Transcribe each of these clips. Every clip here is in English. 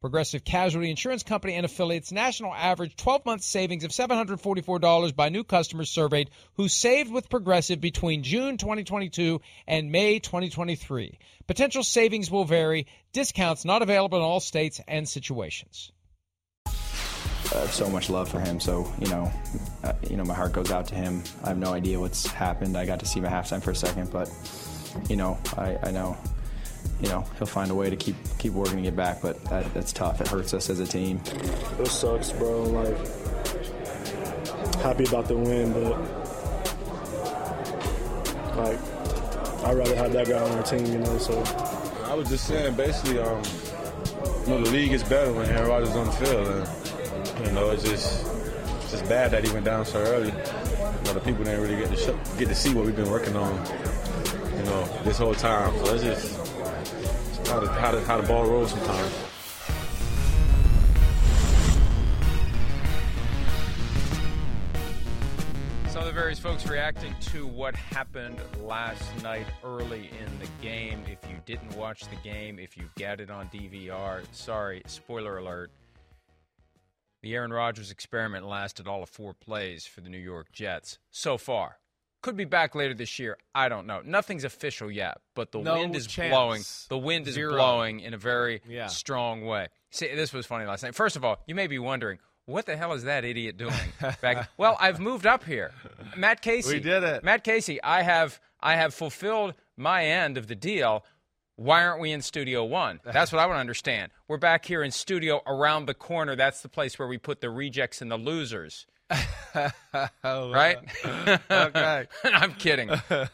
Progressive Casualty Insurance Company and affiliates national average 12 month savings of $744 by new customers surveyed who saved with Progressive between June 2022 and May 2023. Potential savings will vary, discounts not available in all states and situations. I have so much love for him, so you know, uh, you know, my heart goes out to him. I have no idea what's happened. I got to see my halftime for a second, but you know, I, I know you know he'll find a way to keep keep working to get back. But that, that's tough. It hurts us as a team. It sucks, bro. Like happy about the win, but like I'd rather have that guy on our team, you know. So I was just saying, basically, um, you know, the league is better when Aaron Rodgers on the field, and you know, it's just it's just bad that he went down so early. You know, the people didn't really get to show, get to see what we've been working on, you know, this whole time. So it's just how the, how the, how ball rolls sometimes. Some of the various folks reacting to what happened last night early in the game. If you didn't watch the game, if you get it on DVR, sorry, spoiler alert. The Aaron Rodgers experiment lasted all of four plays for the New York Jets so far. Could be back later this year. I don't know. Nothing's official yet, but the No wind is chance. blowing. The wind is Zero. blowing in a very Yeah. strong way. See, this was funny last night. First of all, you may be wondering, what the hell is that idiot doing? Back, well, I've moved up here. Matt Casey. We did it. Matt Casey, I have I have fulfilled my end of the deal. Why aren't we in Studio One? That's what I want to understand. We're back here in Studio around the corner. That's the place where we put the rejects and the losers. right? Okay. I'm kidding. Uh,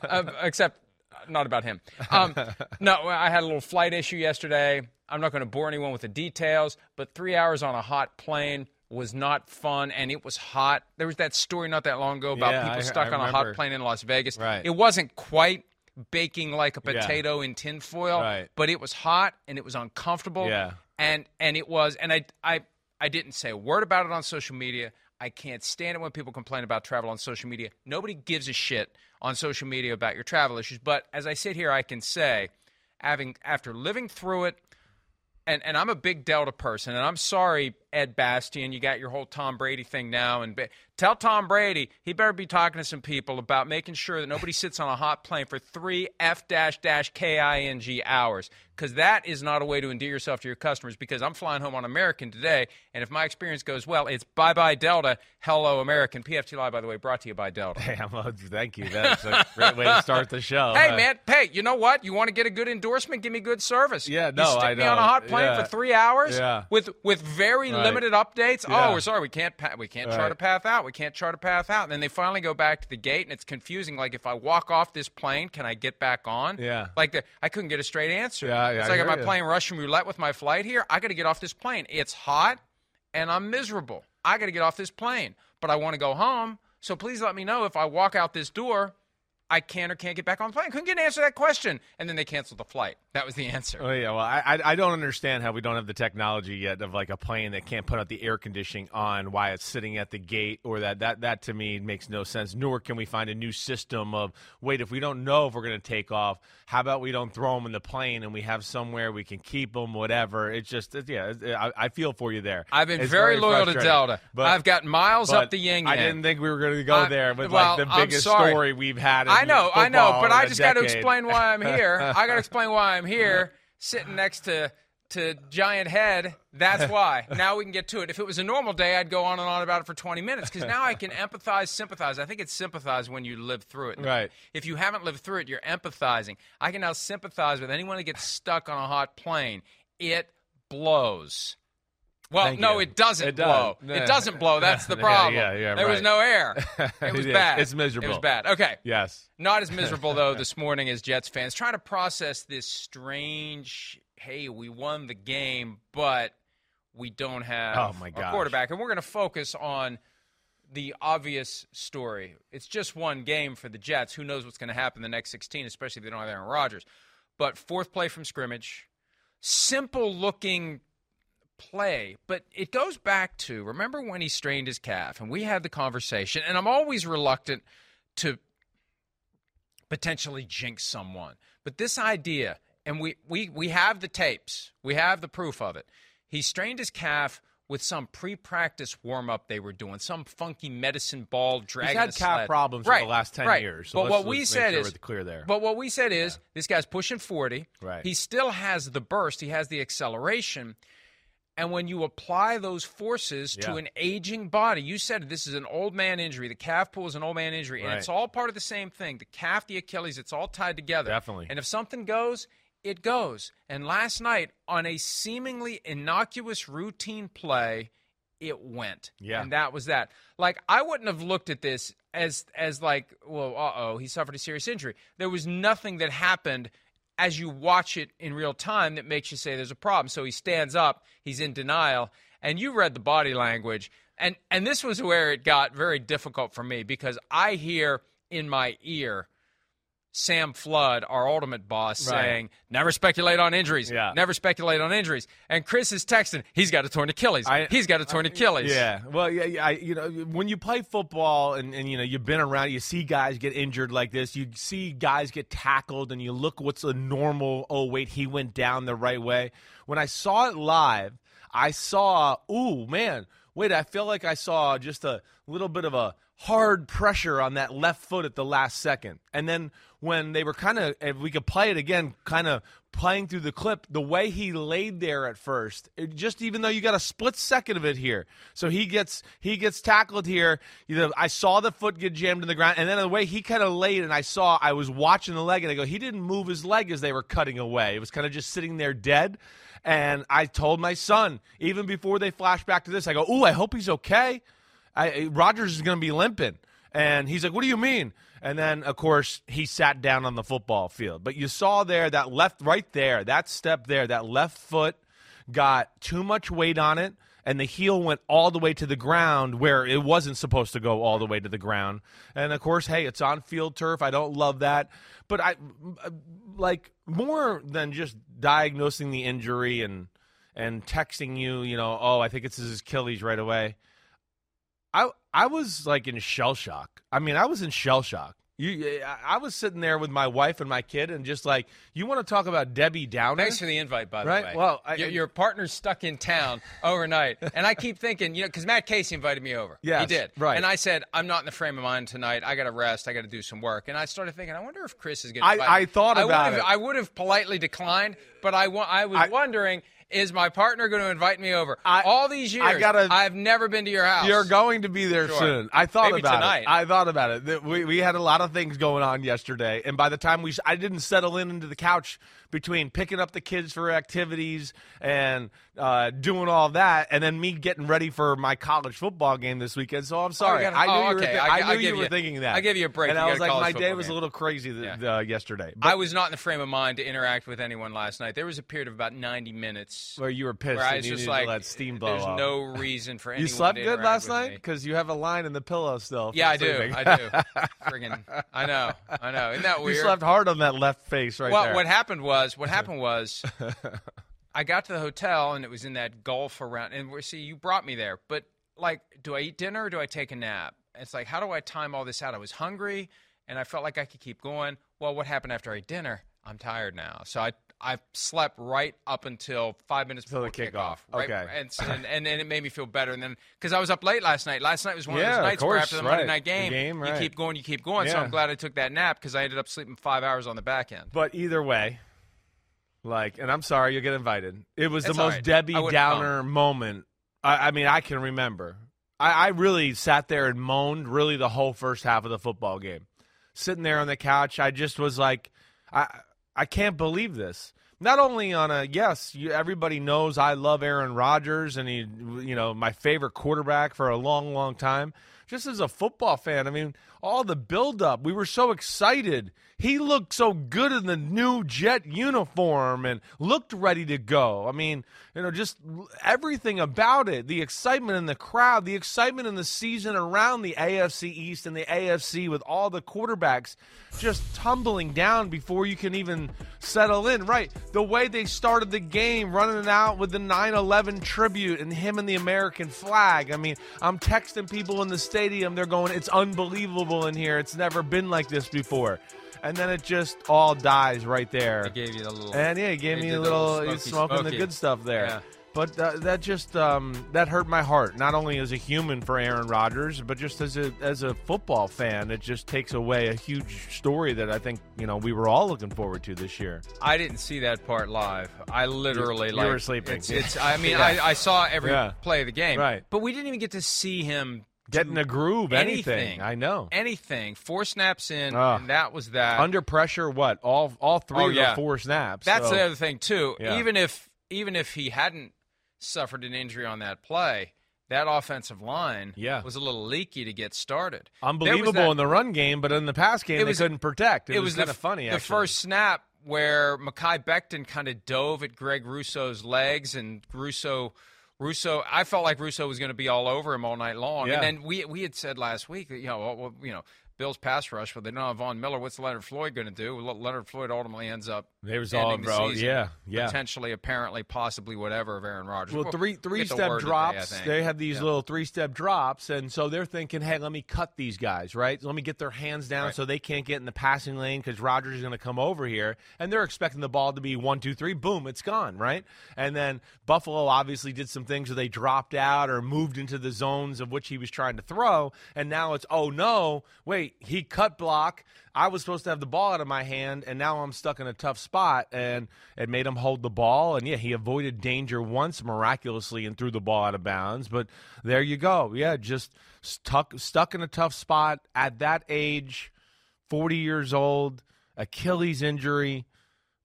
except not about him. Um, no, I had a little flight issue yesterday. I'm not going to bore anyone with the details, but three hours on a hot plane was not fun, and it was hot. There was that story not that long ago about Yeah, people I- stuck I on a hot plane in Las Vegas. Right. It wasn't quite baking like a Yeah. potato in tinfoil, Right. but it was hot and it was uncomfortable. Yeah. And and it was, and I I I didn't say a word about it on social media. I can't stand it when people complain about travel on social media. Nobody gives a shit on social media about your travel issues. But as I sit here, I can say, having after living through it, and, and I'm a big Delta person, and I'm sorry, Ed Bastian, you got your whole Tom Brady thing now, and ba- tell Tom Brady he better be talking to some people about making sure that nobody sits on a hot plane for three f dash dash k i n g hours, because that is not a way to endear yourself to your customers. Because I'm flying home on American today, and if my experience goes well, it's bye bye Delta, hello American. PFT Live, by the way, brought to you by Delta. Hey, I'm, uh, thank you. That's a great way to start the show. Hey Uh, man, hey, you know what? You want to get a good endorsement? Give me good service. Yeah, no, you stick I me on a hot plane Yeah. for three hours Yeah. with with very Right. Limited updates. Oh, yeah. Oh, we're sorry, we can't pa- we can't chart a path out. We can't chart a path out. And then they finally go back to the gate, and it's confusing. Like if I walk off this plane, can I get back on? Yeah. Like the, I couldn't get a straight answer. Yeah, yeah, It's like am I playing Russian roulette with my flight here? I got to get off this plane. It's hot, and I'm miserable. I got to get off this plane, but I want to go home. So please let me know if I walk out this door I can or can't get back on the plane. Couldn't get an answer to that question, and then they canceled the flight. That was the answer. Oh yeah, well, I I- don't understand how we don't have the technology yet of like a plane that can't put out the air conditioning on while it's sitting at the gate, or that that that to me makes no sense. Nor can we find a new system of wait, if we don't know if we're going to take off, how about we don't throw them in the plane and we have somewhere we can keep them, whatever. It's just it- yeah, it- I, I feel for you there. I've been It's very, loyal to. Delta. But I've got miles up the yin I didn't think we were going to go I- there with well, like the biggest story we've had. I know, I know, but I just got to explain why I'm here. I got to explain why I'm here, sitting next to to Giant Head. That's why. Now we can get to it. If it was a normal day, I'd go on and on about it for 20 minutes because now I can empathize, sympathize. I think it's sympathize when you live through it. Right. If you haven't lived through it, you're empathizing. I can now sympathize with anyone that gets stuck on a hot plane. It blows. Well, Thank no, you. it doesn't It blow. It doesn't blow. That's the problem. yeah, yeah, there was no air. It was It bad. It's miserable. It was bad. Okay. Yes. Not as miserable though this morning as Jets fans trying to process this strange. Hey, we won the game, but we don't have Oh, my a quarterback, and we're going to focus on the obvious story. It's just one game for the Jets. Who knows what's going to happen the next 16, especially if they don't have Aaron Rodgers. But fourth play from scrimmage, simple looking play, but it goes back to remember when he strained his calf, and we had the conversation, and I'm always reluctant to potentially jinx someone. But this idea, and we, we, we have the tapes, we have the proof of it. He strained his calf with some pre-practice warm-up they were doing, some funky medicine ball dragging He's had calf sled. problems for the last 10 right. years, so but what we said sure is clear there. But what we said is this guy's pushing 40. Right. He still has the burst. He has the acceleration. And when you apply those forces to an aging body, you said this is an old man injury. The calf pull is an old man injury, and it's all part of the same thing. The calf, the Achilles, it's all tied together. Definitely. And if something goes, it goes. And last night, on a seemingly innocuous routine play, it went. Yeah. And that was that. Like I wouldn't have looked at this as as like, well, uh oh, he suffered a serious injury. There was nothing that happened as you watch it in real time that makes you say there's a problem. So he stands up, he's in denial, and you read the body language. And and this was where it got very difficult for me because I hear in my ear Sam Flood, our ultimate boss, Right. saying, never speculate on injuries. Yeah. Never speculate on injuries. And Chris is texting, he's got a torn Achilles. I- he's got a torn Achilles. Yeah, well, yeah, yeah. I, you know, when you play football and, and you know you've been around, you see guys get injured like this. You see guys get tackled, and you look what's a normal. Oh wait, he went down the right way. When I saw it live, I saw, ooh man, wait, I feel like I saw just a little bit of a hard pressure on that left foot at the last second, and then when they were kind of, if we could play it again, kind of playing through the clip, the way he laid there at first, it just even though you got a split second of it here, so he gets he gets tackled here. You know, I saw the foot get jammed in the ground, and then the way he kind of laid, and I saw I was watching the leg, and I go, he didn't move his leg as they were cutting away. It was kind of just sitting there dead. And I told my son even before they flash back to this, I go, "Ooh, I hope he's okay." I, Rodgers is going to be limping. And he's like, What do you mean? And then, of course, he sat down on the football field. But you saw there that left, right there, that step there, that left foot got too much weight on it. And the heel went all the way to the ground where it wasn't supposed to go all the way to the ground. And of course, hey, it's on field turf. I don't love that. But I like more than just diagnosing the injury and and texting you, you know, oh, I think it's his Achilles right away. I I was like in shell shock. I mean, I was in shell shock. You, I I was sitting there with my wife and my kid, and just like, you want to talk about Debbie Downer? Thanks for the invite, by the Right, way. well, I- your, your partner's stuck in town overnight, and I keep thinking, you know, because Matt Casey invited me over. Yeah, he did. right. And I said, I'm not in the frame of mind tonight. I got to rest. I got to do some work. And I started thinking, I wonder if Chris is going to. I- I thought about would've- it. I would have politely declined, but I, I was I- wondering. Is my partner going to invite me over? I- All these years, I gotta- I've never been to your house. You're going to be there Sure. soon. I thought Maybe about tonight. it. I thought about it. We, we had a lot of things going on yesterday, and by the time we, I didn't settle in into the couch between picking up the kids for activities and uh, doing all that, and then me getting ready for my college football game this weekend. So I'm sorry. gotta- I knew oh, you were. okay. thi- I- I, I'll knew give you were you- thinking that. I gave you a break. And You I was like, my day was a little crazy th- Yeah. uh, yesterday. But I was not in the frame of mind to interact with anyone last night. There was a period of about 90 minutes Where you were pissed where I and was you just like, steam blow there's off. no reason for anyone You slept good last night because you have a line in the pillow still. Yeah, I do. I do. Friggin', I know. I know. Isn't that weird? you slept hard on that left face right well, there. what happened was, what happened was, I got to the hotel and it was in that Gulf around. And we see, you brought me there, but like, do I eat dinner or do I take a nap? It's like, how do I time all this out? I was hungry and I felt like I could keep going. Well, what happened after I ate dinner? I'm tired now, so I I slept right up until five minutes Till before the kickoff. Right, Okay. and, and and and it made me feel better. And then because I was up late last night. Last night was one Yeah, of of those nights where course, after the right. Monday night game, game, right. you keep going, you keep going. So I'm glad I took that nap because I ended up sleeping five hours on the back end. But either way, like, and I'm sorry, you'll get invited. It was It's the all most right. Debbie I wouldn't Downer moment. I, I mean, I can remember. I, I really sat there and moaned really the whole first half of the football game. Sitting there on the couch, I just was like, I I can't believe this. Not only on a yes, you, everybody knows I love Aaron Rodgers and he, you know, my favorite quarterback for a long, long time. Just as a football fan, I mean, all the buildup, we were so excited. He looked so good in the new jet uniform and looked ready to go. I mean, you know, just everything about it the excitement in the crowd, the excitement in the season around the AFC East and the AFC with all the quarterbacks just tumbling down before you can even settle in. Right. The way they started the game, running it out with the 9 11 tribute and him and the American flag. I mean, I'm texting people in the stadium. They're going, it's unbelievable in here. It's never been like this before. And then it just all dies right there. I gave you the little. And yeah, he gave me a little, little smoky, smoking smoky. the good stuff there. Yeah. But uh, that just um, that hurt my heart. Not only as a human for Aaron Rodgers, but just as a as a football fan, it just takes away a huge story that I think you know we were all looking forward to this year. I didn't see that part live. I literally You like were sleeping. It's, it's I mean, Yeah. I, I saw every Yeah. play of the game, Right. But we didn't even get to see him Get in a groove, anything. anything. I know. anything. Four snaps in, Ugh. and that was that. Under pressure, what? All all three Oh, of yeah. the four snaps. That's so- the other thing too. Yeah. Even if even if he hadn't suffered an injury on that play, that offensive line Yeah. was a little leaky to get started. unbelievable was in the run game, but in the pass game It they couldn't protect. It, was, the kind of funny. The actually. first snap where Mekhi Becton kind of dove at Greg Rousseau's legs, and Rousseau, Rousseau, I felt like Rousseau was going to be all over him all night long. Yeah. And then we we had said last week that you know, well, you know, Bills pass rush, but they don't have Von Miller. What's Leonard Floyd going to do? Leonard Floyd ultimately ends up They was ending all bro. season, Yeah, yeah. potentially, apparently, possibly, whatever of Aaron Rodgers. Well, three get three the step word today, drops. They have these Yeah. little three step drops, and so they're thinking, hey, let me cut these guys, right? Let me get their hands down Right. so they can't get in the passing lane because Rodgers is going to come over here, and they're expecting the ball to be one, two, three, boom, it's gone, right? And then Buffalo obviously did some things where they dropped out or moved into the zones of which he was trying to throw, and now it's oh no, wait, he cut block. I was supposed to have the ball out of my hand, and now I'm stuck in a tough spot, and it made him hold the ball. And yeah, he avoided danger once miraculously and threw the ball out of bounds. But there you go. Yeah, just stuck stuck in a tough spot at that age, 40 years old, Achilles injury.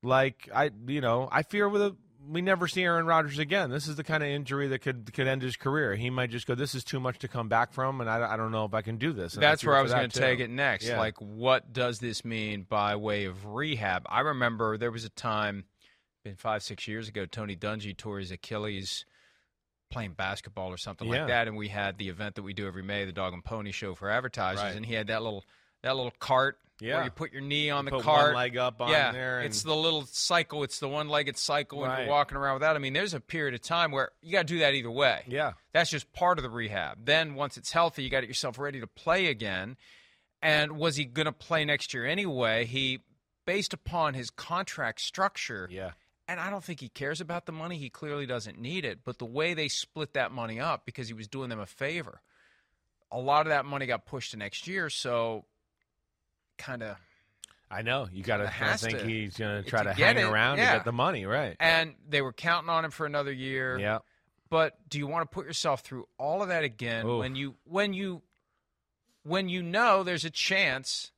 Like I, you know, I fear with a. We never see Aaron Rodgers again. This is the kind of injury that could could end his career. He might just go. This is too much to come back from, and I, I don't know if I can do this. And That's fear where I was going to take it next. Yeah. Like, what does this mean by way of rehab? I remember there was a time, been five, six years ago, Tony Dungy tore his Achilles playing basketball or something Yeah. like that, and we had the event that we do every May, the Dog and Pony Show for advertisers, Right. and he had that little that little cart Yeah. where you put your knee on the Put cart, one leg up on yeah, there. And, it's the little cycle. It's the one-legged cycle, and Right. you're walking around with that. I mean, there's a period of time where you got to do that either way. yeah. That's just part of the rehab. Then once it's healthy, you got to get yourself ready to play again. And was he going to play next year anyway? He, based upon his contract structure, Yeah. and I don't think he cares about the money. He clearly doesn't need it. But the way they split that money up, because he was doing them a favor, a lot of that money got pushed to next year. So, kind of. I know. You got to think to- he's going to try to hang it, around yeah. to get the money, right? And they were counting on him for another year. Yeah. but do you want to put yourself through all of that again Oof. when you when you when you know there's a chance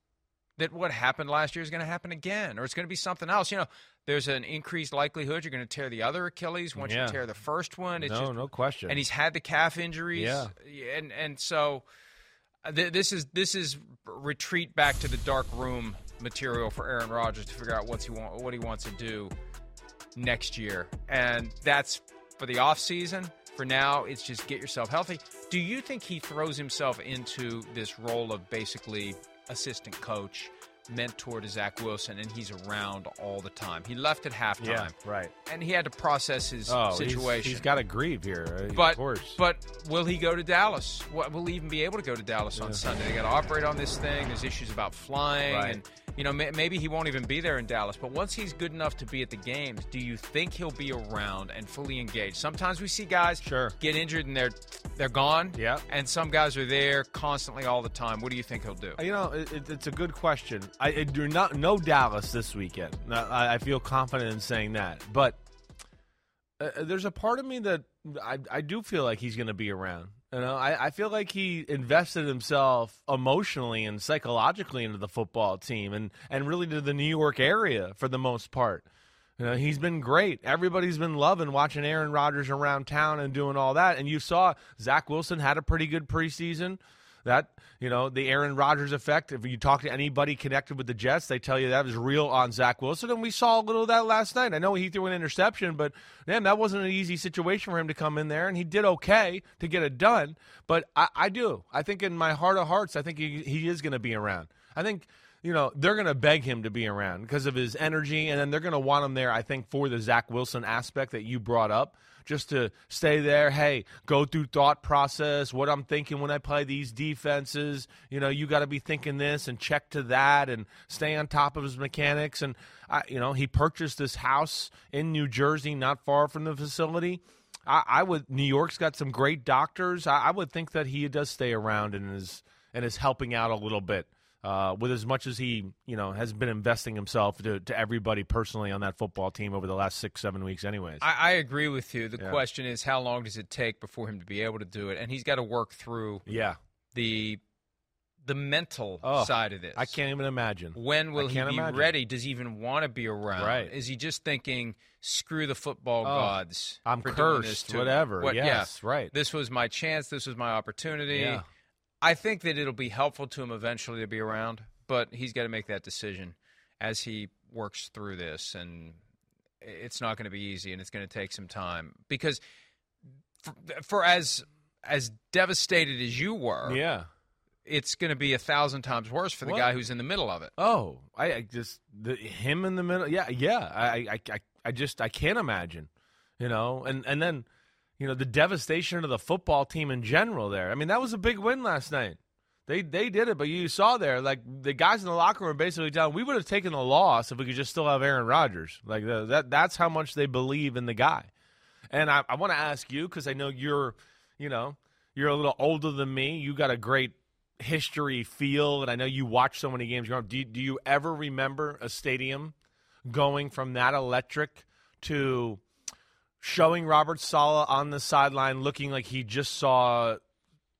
that what happened last year is going to happen again or it's going to be something else you know there's an increased likelihood you're going to tear the other achilles once Yeah. you tear the first one it's no, just, no question. and he's had the calf injuries Yeah. and and so this is this is retreat back to the dark room material for Aaron Rodgers to figure out what's he want what he wants to do next year. And that's for the offseason. For now, it's just get yourself healthy. Do you think he throws himself into this role of basically assistant coach, mentor to Zach Wilson, and he's around all the time? He left at halftime. Yeah, right. And he had to process his Oh, he's- situation. he's got to grieve here. uh, But of course. but will he go to Dallas? What will he even be able to go to Dallas on Sunday? They got to operate on this thing. There's issues about flying, Right. and you know may, maybe he won't even be there in Dallas. But once he's good enough to be at the games, do you think he'll be around and fully engaged? Sometimes we see guys Sure. get injured and they're they're gone. Yeah. and some guys are there constantly all the time. What do you think he'll do? You know, it, it- it's a good question. I, I do not know Dallas this weekend. I, I feel confident in saying that, but uh, there's a part of me that I, I do feel like he's going to be around. You know, I, I feel like he invested himself emotionally and psychologically into the football team and, and really to the New York area for the most part. You know, he's been great. Everybody's been loving watching Aaron Rodgers around town and doing all that. And you saw Zach Wilson had a pretty good preseason. That you know the Aaron Rodgers effect. If you talk to anybody connected with the Jets, they tell you that was real on Zach Wilson, and we saw a little of that last night. I know he threw an interception, but man, that wasn't an easy situation for him to come in there, and he did okay to get it done. But I, I do. I think in my heart of hearts, I think he, he is going to be around. I think you know they're going to beg him to be around because of his energy, and then they're going to want him there. I think for the Zach Wilson aspect that you brought up just to stay there. Hey, go through thought process, what I'm thinking when I play these defenses. You know, you got to be thinking this and check to that and stay on top of his mechanics. And, I, you know, he purchased this house in New Jersey, not far from the facility. I, I would, New York's got some great doctors. I, I would think that he does stay around and is, and is helping out a little bit. Uh, with as much as he, you know, has been investing himself to, to everybody personally on that football team over the last six, seven weeks, anyways. I, I agree with you. The Yeah. question is, how long does it take before him to be able to do it? And he's got to work through yeah, the the mental Oh, side of this. I can't even imagine. When will he be imagine. ready? Does he even want to be around? Right. Is he just thinking, "Screw the football Oh, gods"? I'm for doing this cursed, whatever. What- Yes, yeah, right. This was my chance. This was my opportunity. Yeah. I think that it'll be helpful to him eventually to be around, but he's got to make that decision as he works through this, and it's not going to be easy, and it's going to take some time because for, for as as devastated as you were, Yeah. it's going to be a thousand times worse for the What? guy who's in the middle of it. Oh, I, I just the, him in the middle. Yeah, yeah. I, I, I, I just I can't imagine. You know, and and then you know the devastation of the football team in general. There. I mean, that was a big win last night. They they did it, but you saw there like the guys in the locker room basically down. We would have taken the loss if we could just still have Aaron Rodgers. Like the, that. That's how much they believe in the guy. And I, I want to ask you because I know you're, you know, you're a little older than me. You got a great history feel, and I know you watch so many games. Do do you ever remember a stadium going from that electric to showing Robert Saleh on the sideline looking like he just saw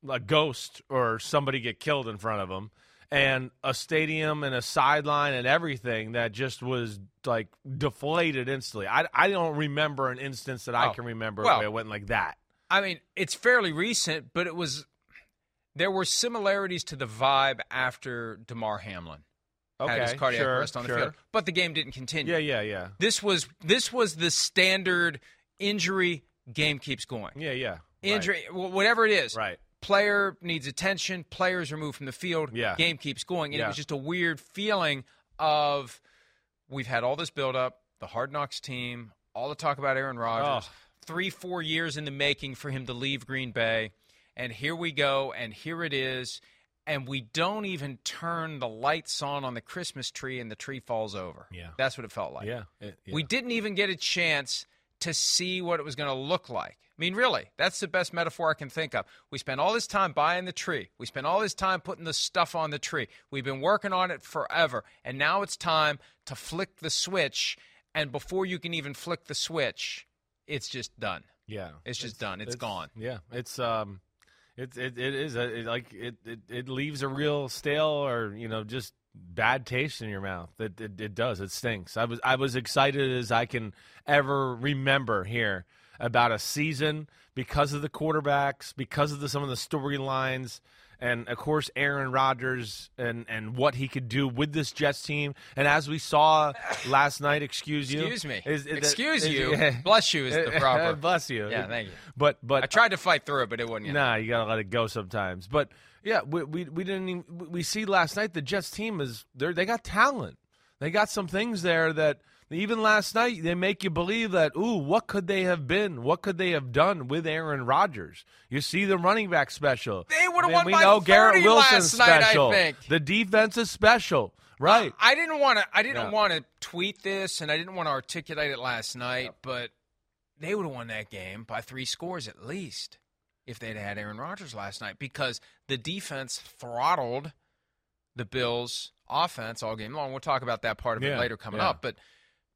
a ghost or somebody get killed in front of him? And a stadium and a sideline and everything that just was like deflated instantly. I, I don't remember an instance that I Oh, can remember well, where it went like that. I mean, it's fairly recent, but it was there were similarities to the vibe after Damar Hamlin had his Okay, cardiac sure, arrest on the sure. field, but the game didn't continue. Yeah, yeah, yeah. This was this was the standard injury. Game keeps going. Yeah, yeah. Injury, wh- whatever it is. Right. Player needs attention. Players removed from the field. Yeah. Game keeps going, and Yeah. it was just a weird feeling of we've had all this buildup, the Hard Knocks team, all the talk about Aaron Rodgers, Oh. three, four years in the making for him to leave Green Bay, and here we go, and here it is, and we don't even turn the lights on on the Christmas tree, and the tree falls over. Yeah. that's what it felt like. Yeah. it- yeah. We didn't even get a chance to see what it was going to look like. I mean, really, that's the best metaphor I can think of. We spent all this time buying the tree. We spent all this time putting the stuff on the tree. We've been working on it forever. And now it's time to flick the switch. And before you can even flick the switch, it's just done. Yeah, It's just done. It's gone. Yeah, it's um, it it, it is a, it, like it, it it leaves a real stale or you know just bad taste in your mouth. It, it it does. It stinks. I was I was excited as I can ever remember here about a season because of the quarterbacks, because of the, some of the storylines. And of course Aaron Rodgers and and what he could do with this Jets team. And as we saw last night, excuse you, Excuse me. is- is- Excuse is- you. Bless you is the proper. Bless you. Yeah, thank you. But but I tried to fight through it, but it wouldn't. You know. Nah, you gotta let it go sometimes. But yeah, we we, we didn't. Even, we see last night the Jets team is they they got talent. They got some things there that even last night they make you believe that ooh, what could they have been? What could they have done with Aaron Rodgers? You see the running back special. They would've Then won we by know Garrett 30 Wilson last night, I think. The defense is special, right? I didn't want to. I didn't Yeah. want to tweet this, and I didn't want to articulate it last night. But they would have won that game by three scores at least if they'd had Aaron Rodgers last night, because the defense throttled the Bills' offense all game long. We'll talk about that part of Yeah, it later coming yeah. up. But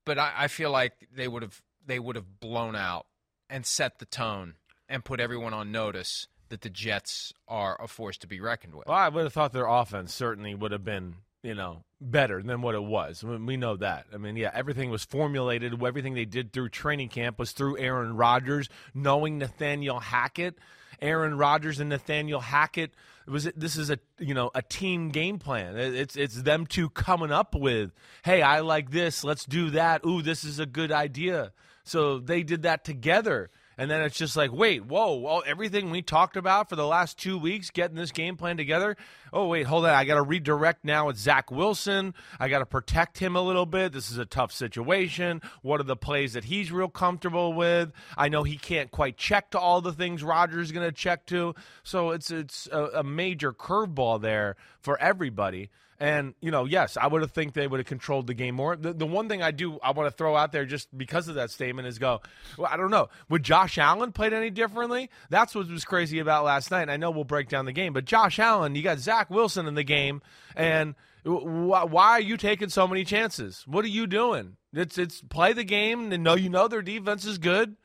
but I, I feel like they would have they would have blown out and set the tone and put everyone on notice that the Jets are a force to be reckoned with. Well, I would have thought their offense certainly would have been, you know, better than what it was. I mean, we know that. I mean, yeah, everything was formulated. Everything they did through training camp was through Aaron Rodgers, knowing Nathaniel Hackett. Aaron Rodgers and Nathaniel Hackett it was this is a you know a team game plan. It's it's them two coming up with, hey, I like this, let's do that. Ooh, this is a good idea. So they did that together. And then it's just like, wait, whoa, well, everything we talked about for the last two weeks, getting this game plan together. Oh, wait, hold on. I got to redirect now with Zach Wilson. I got to protect him a little bit. This is a tough situation. What are the plays that he's real comfortable with? I know he can't quite check to all the things Rodgers is going to check to. So it's it's a, a major curveball there for everybody. And you know, yes, I would have think they would have controlled the game more. The, the one thing I do I want to throw out there just because of that statement is go. Well, I don't know. Would Josh Allen played any differently? That's what was crazy about last night. And I know we'll break down the game, but Josh Allen, you got Zach Wilson in the game, and wh- why are you taking so many chances? What are you doing? It's it's play the game and know you know their defense is good.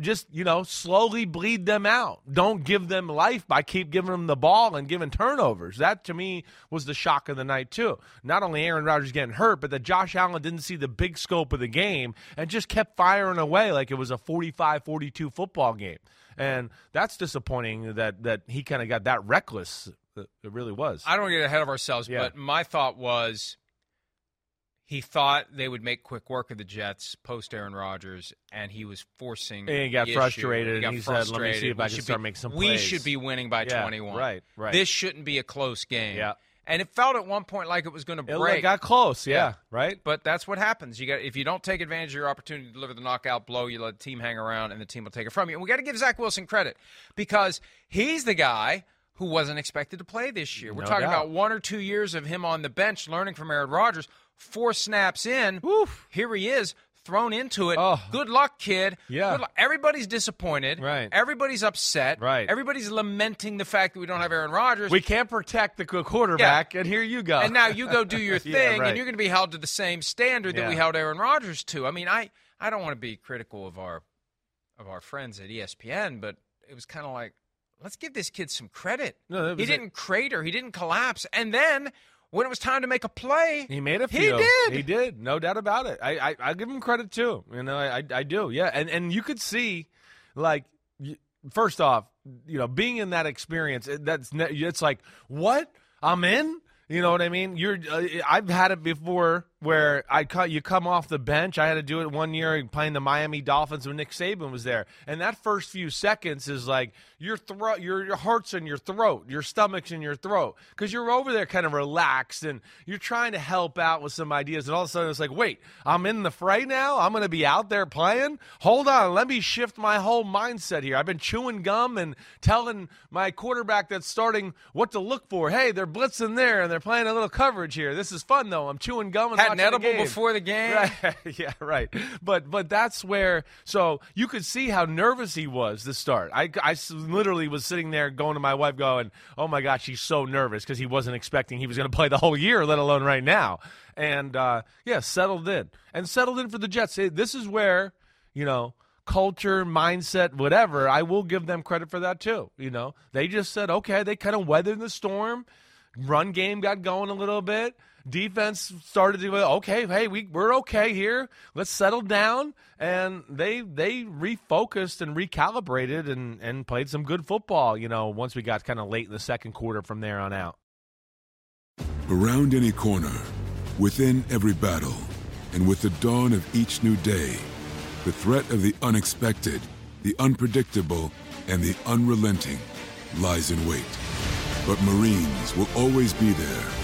Just you know, slowly bleed them out. Don't give them life by keep giving them the ball and giving turnovers. That to me was the shock of the night too. Not only Aaron Rodgers getting hurt, but that Josh Allen didn't see the big scope of the game and just kept firing away like it was a 45-42 football game. And that's disappointing that that he kind of got that reckless. It really was. I don't want to get ahead of ourselves, Yeah. but my thought was he thought they would make quick work of the Jets post Aaron Rodgers, and he was forcing. And he got frustrated, He got and he said, "Let me see frustrated. if I can start be- making some We should be winning by Yeah, 21. right, right. This shouldn't be a close game. Yeah. And it felt at one point like it was going to It break. got close, yeah, Yeah. right? But that's what happens. You got if you don't take advantage of your opportunity to deliver the knockout blow, you let the team hang around, and the team will take it from you. And we got to give Zach Wilson credit because he's the guy who wasn't expected to play this year. We're No talking doubt. about one or two years of him on the bench, learning from Aaron Rodgers. Four snaps in, here he is. Thrown into it. Oh. Good luck, kid. Yeah. Luck. Everybody's disappointed. Right. Everybody's upset. Right. Everybody's lamenting the fact that we don't have Aaron Rodgers. We can't protect the qu- quarterback, and here you go. And now you go do your thing, Yeah, right. and you're going to be held to the same standard that Yeah. we held Aaron Rodgers to. I mean, I, I don't want to be critical of our of our friends at ESPN, but it was kind of like, let's give this kid some credit. No, he didn't crater, he didn't collapse, and then when it was time to make a play, He made a few. He did. He did. No doubt about it. I, I, I give him credit too. You know, I, I, do. Yeah. And and you could see, like, first off, you know, being in that experience, that's it's like, what? I'm in. You know what I mean? You're. Uh, I've had it before where I cut. You come off the bench. I had to do it one year playing the Miami Dolphins when Nick Saban was there, and that first few seconds is like your throat, your, your heart's in your throat, your stomach's in your throat, because you're over there kind of relaxed and you're trying to help out with some ideas, and all of a sudden it's like, wait, I'm in the fray now. I'm going to be out there playing. Hold on, let me shift my whole mindset here. I've been chewing gum and telling my quarterback that's starting what to look for. Hey, they're blitzing there and they're playing a little coverage here. This is fun though. I'm chewing gum and an watching the edible before the game. Right. yeah, right. But but that's where so you could see how nervous he was to start. I, I literally was sitting there going to my wife going, "Oh my gosh, he's so nervous because he wasn't expecting he was going to play the whole year, let alone right now." And uh, yeah, settled in and settled in for the Jets. This is where you know culture, mindset, whatever. I will give them credit for that too. You know, they just said, okay, they kind of weathered the storm. Run game got going a little bit. Defense started to go, okay, hey, we we're okay here. Let's settle down, and they they refocused and recalibrated and and played some good football. You know, once we got kind of late in the second quarter from there on out. Around any corner, within every battle, and with the dawn of each new day, the threat of the unexpected, the unpredictable, and the unrelenting lies in wait. But Marines will always be there.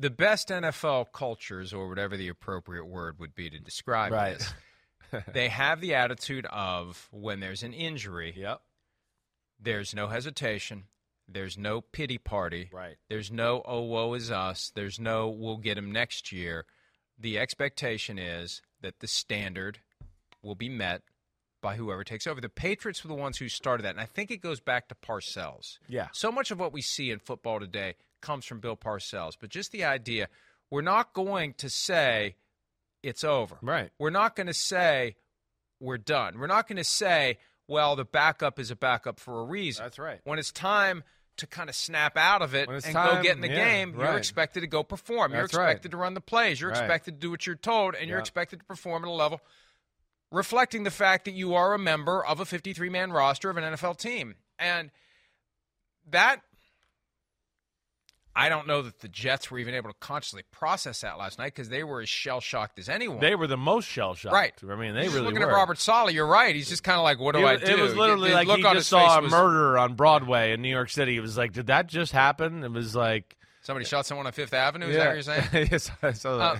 The best NFL cultures, or whatever the appropriate word would be to describe Right. this, they have the attitude of when there's an injury, Yep. there's no hesitation, there's no pity party, Right. there's no oh woe is us, there's no we'll get him next year. The expectation is that the standard will be met by whoever takes over. The Patriots were the ones who started that, and I think it goes back to Parcells. Yeah. So much of what we see in football today comes from Bill Parcells, but just the idea we're not going to say it's over. Right. We're not going to say we're done. We're not going to say, well, the backup is a backup for a reason. That's right. When it's time to kind of snap out of it and it's go get in the yeah, game, you're expected to go perform. you're That's right. expected to run the plays. You're Right. expected to do what you're told, and you're expected to perform at a level reflecting the fact that you are a member of a 53 man roster of an NFL team. And that, I don't know that the Jets were even able to consciously process that last night because they were as shell shocked as anyone. They were the most shell shocked. Right. I mean, they He's really looking were. at Robert Saleh. You're right. He's just kind of like, what do it, I do? It was literally The like look he on just saw a was- murder on Broadway in New York City. It was like, "Did that just happen?" It was like, Somebody shot someone on Fifth Avenue. Is that what you're saying? yes, that. Uh,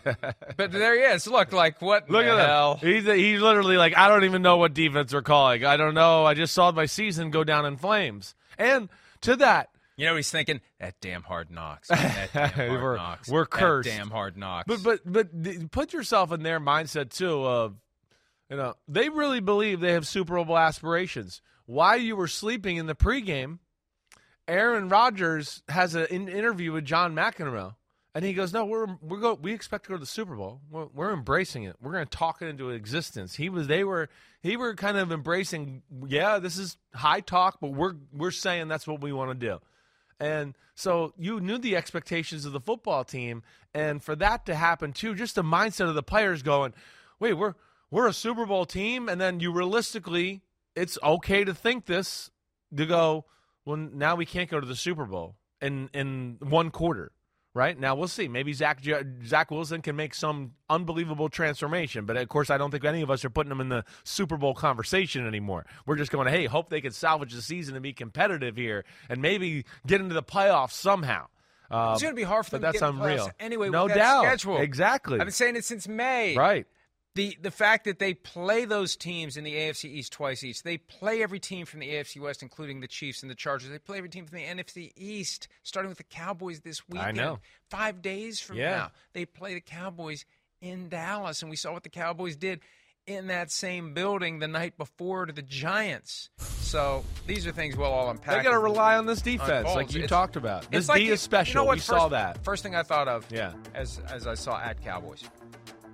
but there he is. Look, like what? Look the at hell? him. He's he's literally like, I don't even know what defense they're calling. I don't know. I just saw my season go down in flames. And to that, You know, he's thinking that damn hard knocks. That damn hard We're- knocks. we're That cursed. damn hard knocks. But but but put yourself in their mindset too. Of you know they really believe they have Super Bowl aspirations. While you were sleeping in the pregame, Aaron Rodgers has an interview with John McEnroe, and he goes, "No, we're we're go we expect to go to the Super Bowl. We're, we're embracing it. We're going to talk it into existence." He was they were he were kind of embracing. Yeah, this is high talk, but we're we're saying that's what we want to do. And so you knew the expectations of the football team, and for that to happen too, just the mindset of the players going, "Wait, we're we're a Super Bowl team," and then you realistically, it's okay to think this to go. Well, now we can't go to the Super Bowl in in one quarter, right? Now we'll see. Maybe Zach Zach Wilson can make some unbelievable transformation, but of course, I don't think any of us are putting him in the Super Bowl conversation anymore. We're just going, hey, hope they can salvage the season and be competitive here, and maybe get into the playoffs somehow. Uh, It's going to be hard for but them to that's unreal. anyway. no doubt. schedule. Exactly. I've been saying it since May. right. The the fact that they play those teams in the AFC East twice each. They play every team from the AFC West, including the Chiefs and the Chargers. They play every team from the NFC East, starting with the Cowboys this weekend. know. Five days from Yeah. now, they play the Cowboys in Dallas, and we saw what the Cowboys did in that same building the night before to the Giants. So these are things we'll all unpack. They got to rely on this defense, like you It's- talked about. This D is special. You know what? we first, saw that. First thing I thought of, Yeah. as as I saw at Cowboys,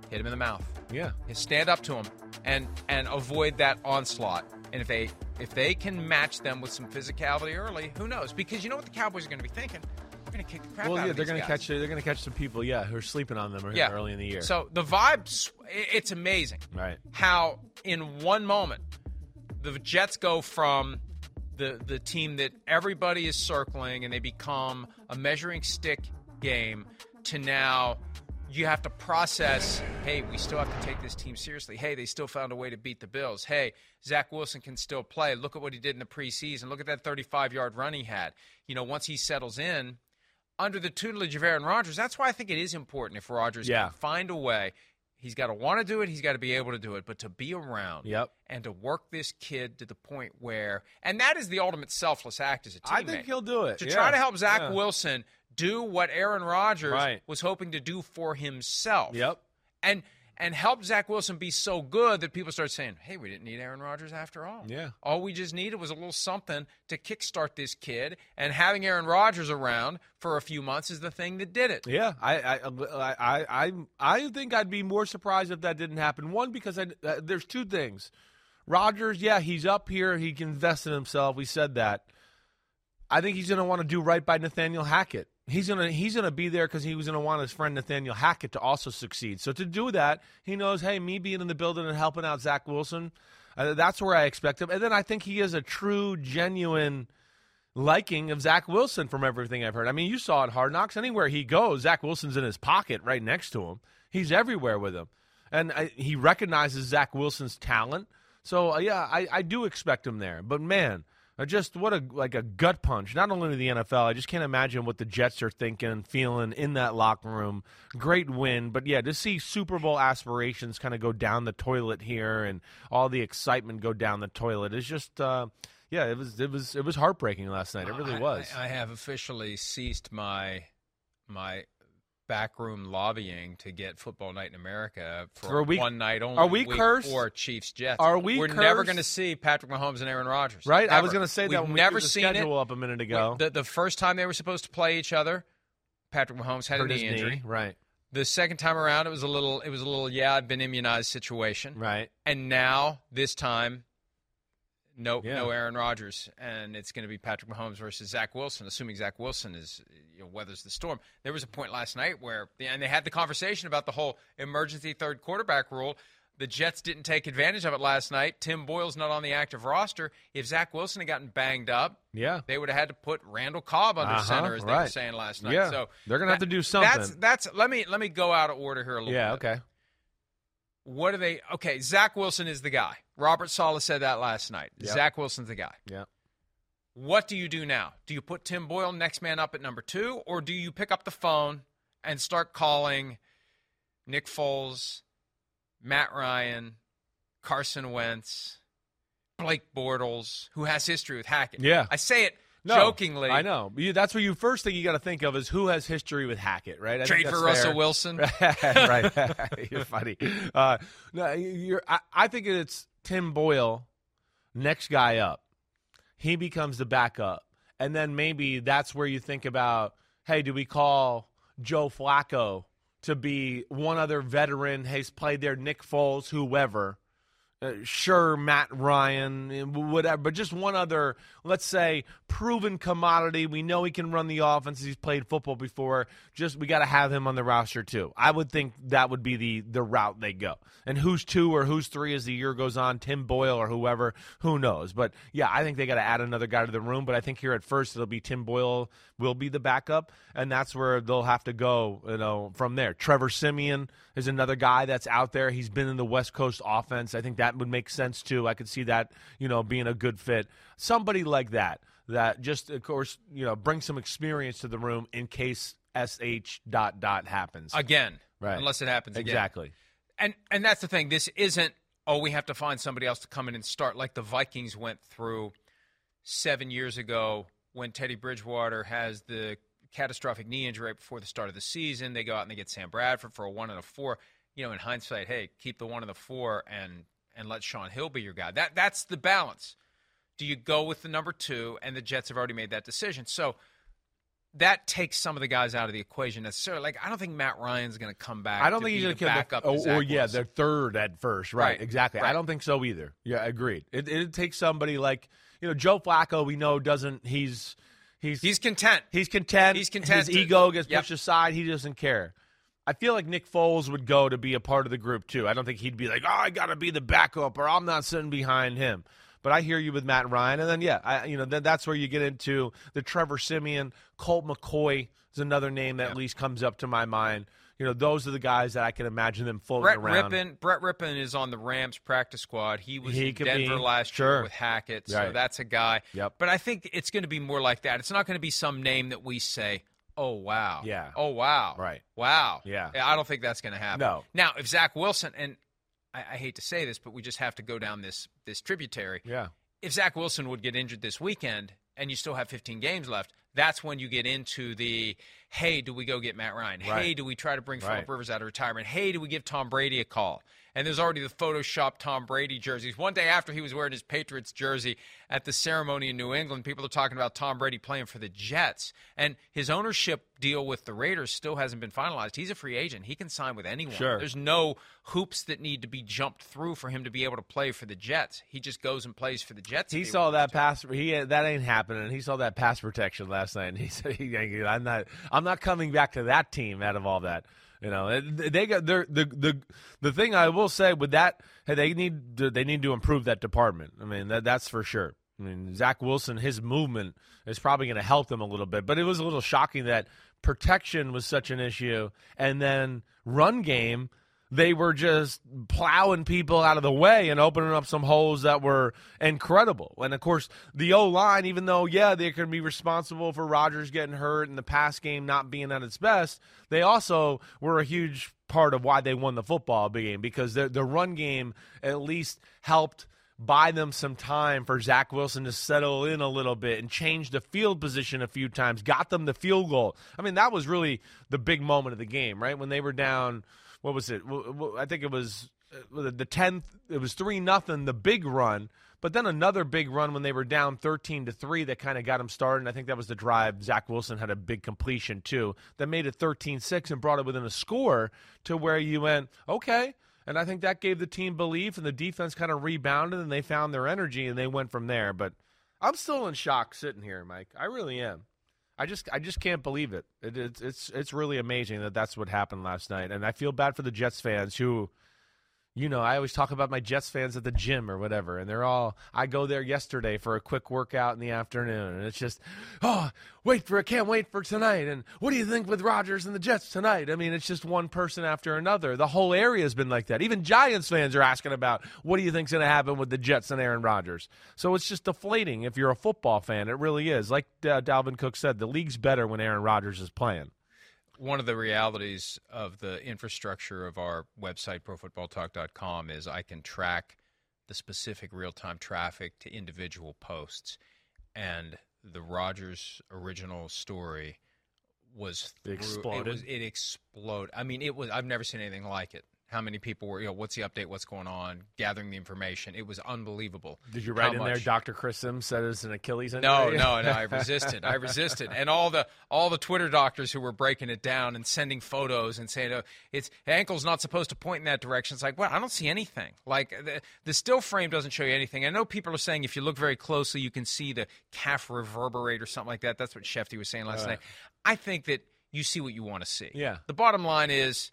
hit him in the mouth. Yeah. Stand up to him and and avoid that onslaught. And if they if they can match them with some physicality early, who knows? Because you know what the Cowboys are going to be thinking? They're going to kick the crap well, out yeah, of they're going to catch they're going to catch some people, yeah, who are sleeping on them Yeah. early in the year. So the vibes, it's amazing right. how in one moment the Jets go from the the team that everybody is circling and they become a measuring stick game to now you have to process hey we still have to take this team seriously. Hey they still found a way to beat the bills. Hey zach wilson can still play. Look at what he did in the preseason. Look at that 35 yard run he had. You know once he settles in under the tutelage of aaron rodgers that's why i think it is important if rodgers Yeah. can find a way he's got to want to do it he's got to be able to do it but to be around Yep. and to work this kid to the point where and that is the ultimate selfless act as a teammate I think he'll do it. to yeah. try to help Zach Yeah. Wilson do what Aaron Rodgers Right. was hoping to do for himself. Yep. And and help Zach Wilson be so good that people start saying, "Hey, we didn't need Aaron Rodgers after all. Yeah. all we just needed was a little something to kickstart this kid." And having Aaron Rodgers around for a few months is the thing that did it. Yeah, I I, I I I think I'd be more surprised if that didn't happen. One because I, uh, there's two things. Rodgers, yeah, he's up here. He can invest in himself. We said that. I think he's going to want to do right by Nathaniel Hackett. He's gonna he's gonna be there because he was gonna want his friend Nathaniel Hackett to also succeed. So to do that, he knows, hey, me being in the building and helping out Zach Wilson, uh, that's where I expect him. And then I think he is a true, genuine liking of Zach Wilson from everything I've heard. I mean, you saw it Hard Knocks. Anywhere he goes, Zach Wilson's in his pocket right next to him. He's everywhere with him, and I, he recognizes Zach Wilson's talent. So uh, yeah, I, I do expect him there. But man, just what a like a gut punch. Not only to the NFL, I just can't imagine what the Jets are thinking, feeling in that locker room. Great win, but yeah, to see Super Bowl aspirations kind of go down the toilet here, and all the excitement go down the toilet is just. Uh, yeah, it was it was it was heartbreaking last night. It really was. I, I have officially ceased my my backroom lobbying to get Football Night in America for we- one night only. are we cursed? Or Chiefs Jets. Are we We're never going to see Patrick Mahomes and Aaron Rodgers. Right? I was going to say that We've when we never threw the seen schedule it. up a minute ago. The, the first time they were supposed to play each other, Patrick Mahomes had Hurt a knee knee, injury. right? The second time around, it was a little. It was a little. Yeah, I've been immunized situation. Right. And now this time, no, Yeah. no Aaron Rodgers, and it's going to be Patrick Mahomes versus Zach Wilson. Assuming Zach Wilson is you know, weathers the storm. There was a point last night where, and they had the conversation about the whole emergency third quarterback rule. The Jets didn't take advantage of it last night. Tim Boyle's not on the active roster. If Zach Wilson had gotten banged up, Yeah. they would have had to put Randall Cobb under Uh-huh, center, as they were saying last night. Yeah. So They're gonna have to do That's something. that's. Let me let me go out of order here a little Yeah. bit. Okay. What are they? Okay, Zach Wilson is the guy. Robert Saleh said that last night. Yep. Zach Wilson's the guy. Yeah. What do you do now? Do you put Tim Boyle next man up at number two, or do you pick up the phone and start calling Nick Foles, Matt Ryan, Carson Wentz, Blake Bortles, who has history with Hackett? Yeah. I say it No, jokingly. I know. You, that's what you first thing you got to think of is who has history with Hackett, right? I Trade for Russell fair. Wilson. right. you're funny. Uh, no, you're. I, I think it's Tim Boyle, next guy up. He becomes the backup, and then maybe that's where you think about, hey, do we call Joe Flacco to be one other veteran? Has played there, Nick Foles, whoever. Uh, sure, Matt Ryan, eh, whatever, but just one other, let's say, proven commodity. We know he can run the offense. He's played football before. Just we got to have him on the roster too. I would think that would be the the route they go. And who's two or who's three as the year goes on, Tim Boyle or whoever, who knows? But yeah, I think they got to add another guy to the room. But I think here at first it'll be Tim Boyle will be the backup, and that's where they'll have to go. You know, from there. Trevor Siemian is another guy that's out there. He's been in the West Coast offense. I think that would make sense too. I could see that you know being a good fit. Somebody like that that just of course you know bring some experience to the room in case sh dot dot happens again, Right. Unless it happens again. exactly. And and that's the thing. This isn't oh we have to find somebody else to come in and start like the Vikings went through seven years ago when Teddy Bridgewater has the catastrophic knee injury right before the start of the season. They go out and they get Sam Bradford for a one and a four. You know, in hindsight, hey, keep the one and the four and and let Shaun Hill be your guy. That that's the balance. Do you go with the number two? And the Jets have already made that decision. So that takes some of the guys out of the equation necessarily. Like I don't think Matt Ryan's going to come back. I don't to think he's going to kill back up. the, oh, to oh, or yeah, they're third at first. Right, Right. exactly. Right. I don't think so either. Yeah, agreed. It it takes somebody like you know Joe Flacco. We know doesn't he's he's He's content. he's content. He's content His ego gets Yep. pushed aside. He doesn't care. I feel like Nick Foles would go to be a part of the group too. I don't think he'd be like, "Oh, I got to be the backup," or "I'm not sitting behind him." But I hear you with Matt Ryan, and then yeah, I, you know, then that's where you get into the Trevor Siemian, Colt McCoy is another name that at least comes up to my mind. You know, those are the guys that I can imagine them floating Brett around. Rypien. Brett Rypien is on the Rams practice squad. He was He in Denver be. last Sure. year with Hackett, so Right. that's a guy. Yep. But I think it's going to be more like that. It's not going to be some name that we say, "Oh wow, Yeah. oh wow, Right. wow, Yeah. I don't think that's going to happen. No. Now, if Zach Wilson and I, I hate to say this, but we just have to go down this this tributary. Yeah. If Zach Wilson would get injured this weekend and you still have 15 games left, that's when you get into the hey, do we go get Matt Ryan? Hey, do we try to bring Right. Philip Rivers out of retirement? Hey, do we give Tom Brady a call? And there's already the Photoshop Tom Brady jerseys. One day after he was wearing his Patriots jersey at the ceremony in New England, people are talking about Tom Brady playing for the Jets. And his ownership deal with the Raiders still hasn't been finalized. He's a free agent. He can sign with anyone. Sure. There's no hoops that need to be jumped through for him to be able to play for the Jets. He just goes and plays for the Jets. He he saw that pass. He that ain't happening. He saw that pass protection last night, and he said, "I'm not. I'm not coming back to that team out of all that." You know, they got the the the thing I will say with that, hey, they need to, they need to improve that department. I mean, that that's for sure. I mean, Zach Wilson, his movement is probably going to help them a little bit, but it was a little shocking that protection was such an issue, and then run game they were just plowing people out of the way and opening up some holes that were incredible. And of course, the O line, even though, yeah, they could be responsible for Rodgers getting hurt and the pass game not being at its best, they also were a huge part of why they won the football game because the, the run game at least helped buy them some time for Zach Wilson to settle in a little bit and change the field position a few times, got them the field goal. I mean, that was really the big moment of the game, right? When they were down what was it? I think it was uh, the tenth. It was three nothing. The big run, but then another big run when they were down thirteen to three. That kind of got them started. And I think that was the drive. Zach Wilson had a big completion too that made it 13-6 and brought it within a score to where you went okay. And I think that gave the team belief, and the defense kind of rebounded, and they found their energy, and they went from there. But I'm still in shock sitting here, Mike. I really am. I just I just can't believe it. it. It's it's it's really amazing that that's what happened last night, and I feel bad for the Jets fans who, you know, I always talk about my Jets fans at the gym or whatever, and they're all. I go there yesterday for a quick workout in the afternoon, and it's just, oh, wait for it, can't wait for tonight, and what do you think with Rodgers and the Jets tonight? I mean, it's just one person after another. The whole area has been like that. Even Giants fans are asking about what do you think's going to happen with the Jets and Aaron Rodgers. So it's just deflating if you're a football fan. It really is. Like uh, Dalvin Cook said, the league's better when Aaron Rodgers is playing. One of the realities of the infrastructure of our website profootballtalk.com is I can track the specific real-time traffic to individual posts and the Rodgers original story was through, exploded. It, was, it exploded. I mean, it was. I've never seen anything like it. How many people were? You know, what's the update? What's going on? Gathering the information. It was unbelievable. Did you write in there? Dr. Chris Simms said it's an Achilles injury. no, no, no. I resisted. I resisted, and all the all the Twitter doctors who were breaking it down and sending photos and saying, "Oh, it's ankle's not supposed to point in that direction." It's like, well, I don't see anything. Like the, the still frame doesn't show you anything. I know people are saying if you look very closely, you can see the calf reverberate or something like that. That's what Schefty was saying last Right. night. I think that you see what you want to see. Yeah. The bottom line is.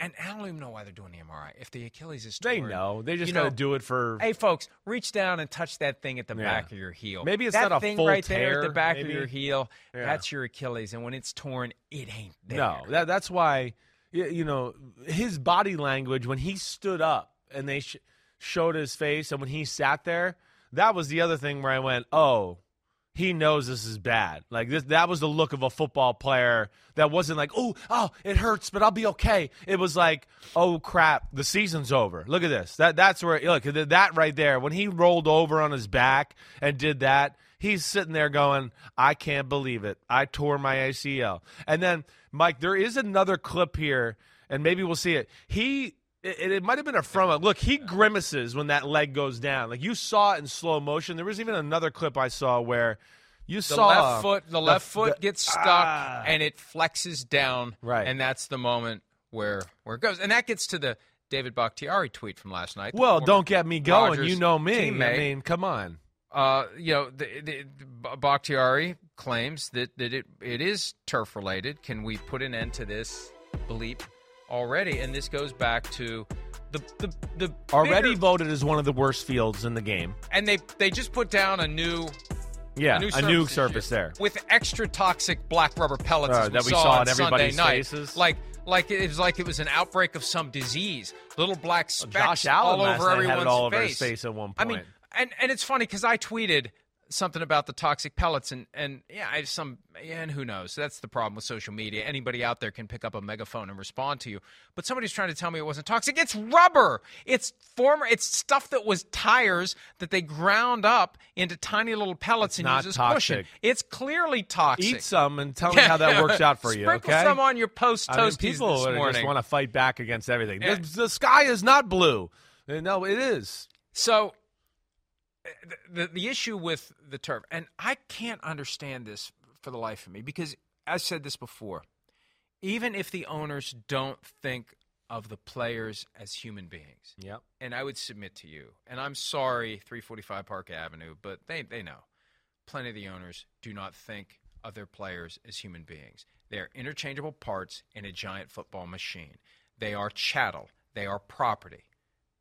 And I don't even know why they're doing the MRI. If the Achilles is They know. They just you got to know, do it for. Hey, folks, reach down and touch that thing at the Yeah. back of your heel. Maybe it's that not a thing full right there at the back maybe. of your heel. Yeah. That's your Achilles, and when it's torn, it ain't there. No, that, that's why, you know, his body language when he stood up and they sh- showed his face, and when he sat there, that was the other thing where I went, oh, he knows this is bad. Like this, that was the look of a football player that wasn't like, oh, oh, it hurts, but I'll be okay. It was like, oh crap, the season's over. Look at this. That that's where look that right there. When he rolled over on his back and did that, he's sitting there going, I can't believe it. I tore my ACL. And then Mike, there is another clip here, and maybe we'll see it. He it, it might have been a from look. He grimaces when that leg goes down. Like you saw it in slow motion. There was even another clip I saw where You the saw left foot. The, left foot the- gets stuck, Ah. and it flexes down. Right. and that's the moment where where it goes, and that gets to the David Bakhtiari tweet from last night. Well, don't get me going. Rodgers you know me. teammate. I mean, come on. uh, you know, the, the, the Bakhtiari claims that, that it, it is turf related. Can we put an end to this bleep already? And this goes back to the the, the Already bigger- voted as one of the worst fields in the game. and they they just put down a new Yeah, a new a surface, new surface there. with extra toxic black rubber pellets Uh, we that we saw, saw on everybody's Sunday night. Like like it was like it was an outbreak of some disease. Little black specks all over everyone's all over face. face at one point. I mean, and and it's funny because I tweeted something about the toxic pellets and and yeah, I have some and who knows? That's the problem with social media. Anybody out there can pick up a megaphone and respond to you. But somebody's trying to tell me it wasn't toxic. It's rubber. It's former. It's stuff that was tires that they ground up into tiny little pellets and not use as cushion. toxic. It's clearly toxic. Eat some and tell me how that works out for you. Sprinkle okay? some on your post I mean, people this just want to fight back against everything. Yeah. The, the sky is not blue. No, it is. So the, the issue with the turf, and I can't understand this for the life of me because I said this before. Even if the owners don't think of the players as human beings, Yep. and I would submit to you, and I'm sorry, 345 Park Avenue, but they they know. Plenty of the owners do not think of their players as human beings. They are interchangeable parts in a giant football machine. They are chattel. They are property.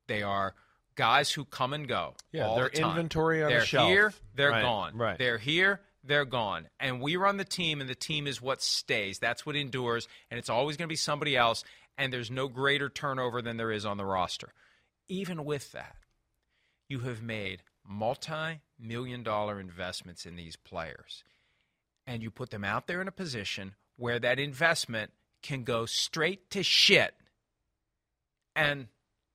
They are guys who come and go. Yeah, all they're the inventory on they're shelf. here, they're Right, gone. right. They're here, they're gone. And we run the team, and the team is what stays. That's what endures, and it's always going to be somebody else. And there's no greater turnover than there is on the roster. Even with that, you have made multi-million dollar investments in these players, and you put them out there in a position where that investment can go straight to shit, and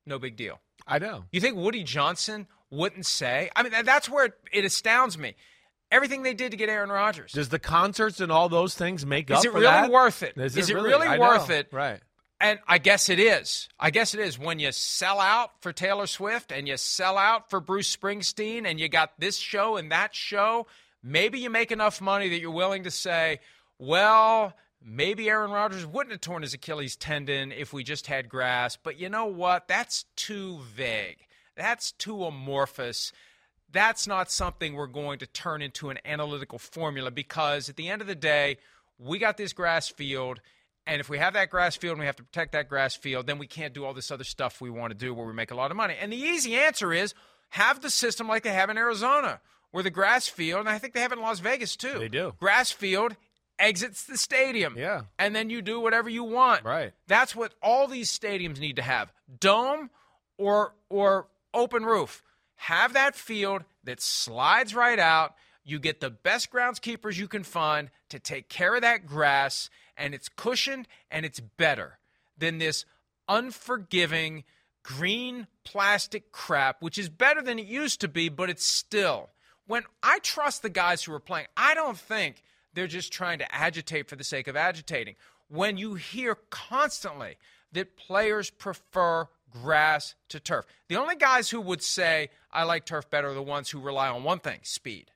no big deal. I know. You think Woody Johnson wouldn't say? I mean, that's where it, astounds me. Everything they did to get Aaron Rodgers. Does the concerts and all those things make Is up Is it really that? worth it? Is, Is it it really, really worth it? Right. And I guess it is. I guess it is when you sell out for Taylor Swift and you sell out for Bruce Springsteen and you got this show and that show. Maybe you make enough money that you're willing to say, well, maybe Aaron Rodgers wouldn't have torn his Achilles tendon if we just had grass. But you know what? That's too vague. That's too amorphous. That's not something we're going to turn into an analytical formula because at the end of the day, we got this grass field. And if we have that grass field and we have to protect that grass field, then we can't do all this other stuff we want to do where we make a lot of money. And the easy answer is have the system like they have in Arizona, where the grass field, and I think they have it in Las Vegas too. They do. Grass field exits the stadium. Yeah. And then you do whatever you want. Right. That's what all these stadiums need to have. Dome or or open roof. Have that field that slides right out. You get the best groundskeepers you can find to take care of that grass, and it's cushioned and it's better than this unforgiving green plastic crap, which is better than it used to be, but it's still. When I trust the guys who are playing, I don't think they're just trying to agitate for the sake of agitating. When you hear constantly that players prefer grass to turf, the only guys who would say, I like turf better are the ones who rely on one thing speed.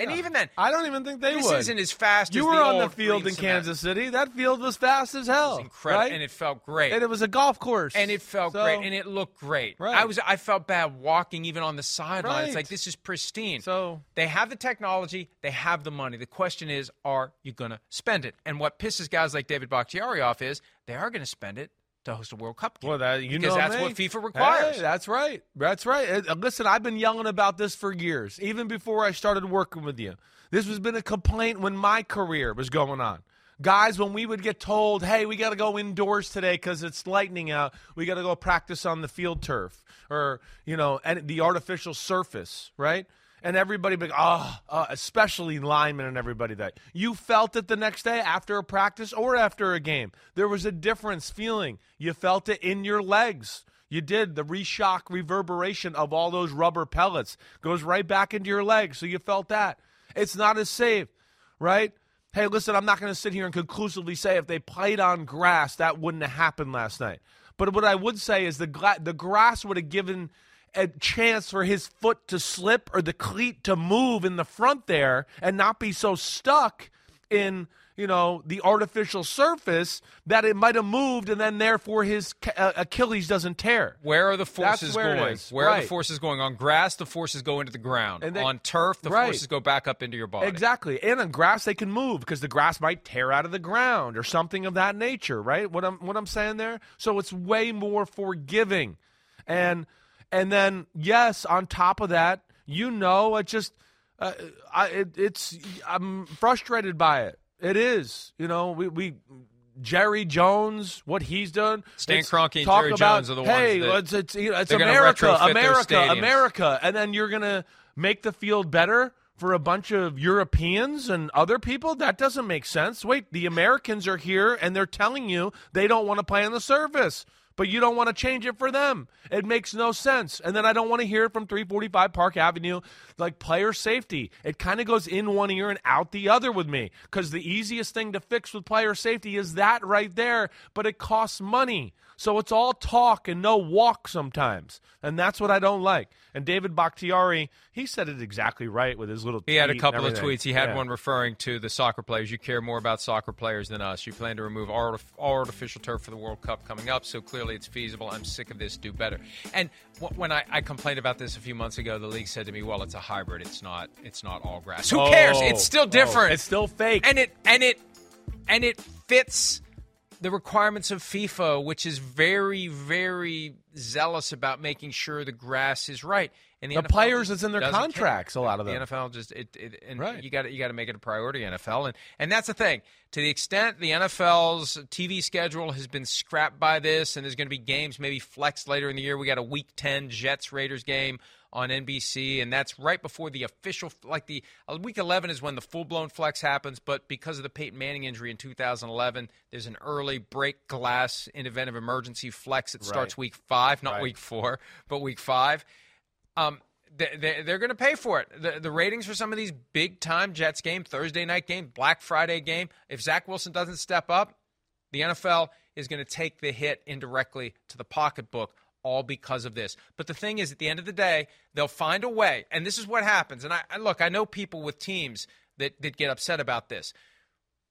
And even then, I don't even think they this would. isn't as fast you as were on the field in. Kansas City. That field was fast as hell. Incredible, right? and it felt great. And it was a golf course. and it felt So- great, and it looked great. Right. I was, I felt bad walking even on the sideline. It's Right. like this is pristine. So They have the technology, they have the money. The question is, are you going to spend it? And what pisses guys like David Bakhtiari off is they are going to spend it to host a World Cup game. Well, that you because know that's me. what FIFA requires. Hey, that's right. That's right. Listen, I've been yelling about this for years, even before I started working with you. This has been a complaint when my career was going on. Guys, when we would get told, "Hey, we got to go indoors today because it's lightning out. We got to go practice on the field turf or you know, and the artificial surface, right?" And everybody be, oh, uh, especially linemen and everybody that you felt it the next day after a practice or after a game. There was a difference feeling. You felt it in your legs. You did. The reshock reverberation of all those rubber pellets goes right back into your legs. So you felt that. It's not as safe, right? Hey, listen, I'm not going to sit here and conclusively say if they played on grass, that wouldn't have happened last night. But what I would say is the, gla- the grass would have given a chance for his foot to slip or the cleat to move in the front there and not be so stuck in you know the artificial surface that it might have moved and then therefore his uh, Achilles doesn't tear. Where are the forces where going? Where are the forces going? On grass, the forces go into the ground. And they- on turf, the Right. forces go back up into your body. Exactly. And on grass they can move because the grass might tear out of the ground or something of that nature, right? What I'm what I'm saying there? So it's way more forgiving. And and then yes, on top of that, you know, it just uh, I it, it's I'm frustrated by it. It is. You know, we we Jerry Jones, what he's done. Stan Kroenke talk Jerry about, Jones are the ones hey, that- it's it's, you know, it's America, America. America, and then you're gonna make the field better for a bunch of Europeans and other people. That doesn't make sense. Wait, the Americans are here and they're telling you they don't want to play on the surface. But you don't want to change it for them. It makes no sense. And then I don't want to hear it from 345 Park Avenue, like player safety. It kind of goes in one ear and out the other with me because the easiest thing to fix with player safety is that right there, but it costs money. So it's all talk and no walk sometimes. And that's what I don't like. And David Bakhtiari, he said it exactly right with his little tweet. He had a couple of tweets. He had Yeah. one referring to the soccer players. You care more about soccer players than us. You plan to remove all, artificial turf for the World Cup coming up, so clearly it's feasible. I'm sick of this. Do better. And when I, I complained about this a few months ago, the league said to me, "Well, it's a hybrid. It's not. It's not all grass. Who cares? Oh, It's still oh, different. it's still fake. and it and it and it fits." The requirements of FIFA, which is very, very zealous about making sure the grass is right, and the, The players, it's in their doesn't care. contracts, a lot of The. NFL just it, it and Right. you got to you got to make it a priority NFL and and that's the thing to the extent the NFL's TV schedule has been scrapped by this and there's going to be games maybe flexed later in the year we got a week 10 Jets Raiders game on NBC and that's right before the official like the uh, week 11 is when the full-blown flex happens but because of the Peyton Manning injury in 2011 there's an early break glass in event of emergency flex that starts week 5 not Right. week 4 but week 5 um, they, they, they're going to pay for it. The, the ratings for some of these big time Jets game, Thursday night game, Black Friday game, if Zach Wilson doesn't step up, the NFL is going to take the hit indirectly to the pocketbook, all because of this. But the thing is, at the end of the day, they'll find a way. And this is what happens. And I, I look, I know people with teams that, that get upset about this.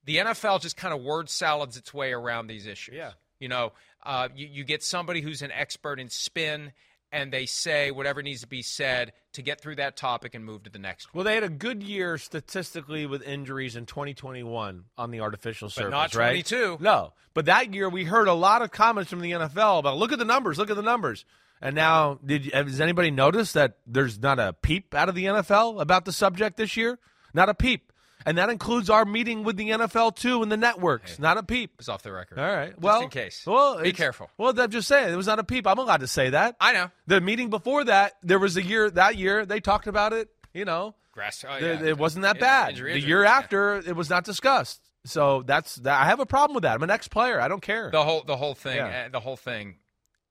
The NFL just kind of word salads its way around these issues. Yeah. You know, uh, you, you get somebody who's an expert in spin, and they say whatever needs to be said to get through that topic and move to the next one. Well, they had a good year statistically with injuries in 2021 on the artificial surface, not right? 22. No, but that year we heard a lot of comments from the NFL about look at the numbers, look at the numbers. And now, did has anybody noticed that there's not a peep out of the NFL about the subject this year? Not a peep, and that includes our meeting with the NFL too and the networks. Not a peep. It's off the record. All right. Just well, in case. Well, Be careful. Well, I'm just saying it was not a peep. I'm allowed to say that. I know. The meeting before that, there was a year. That year, they talked about it. You know, Grass. Oh, it, yeah. it wasn't that bad. injury, the year Yeah. after, it was not discussed. So that's that. I have a problem with that. I'm an ex-player. I don't care. the whole the whole thing Yeah. uh, the whole thing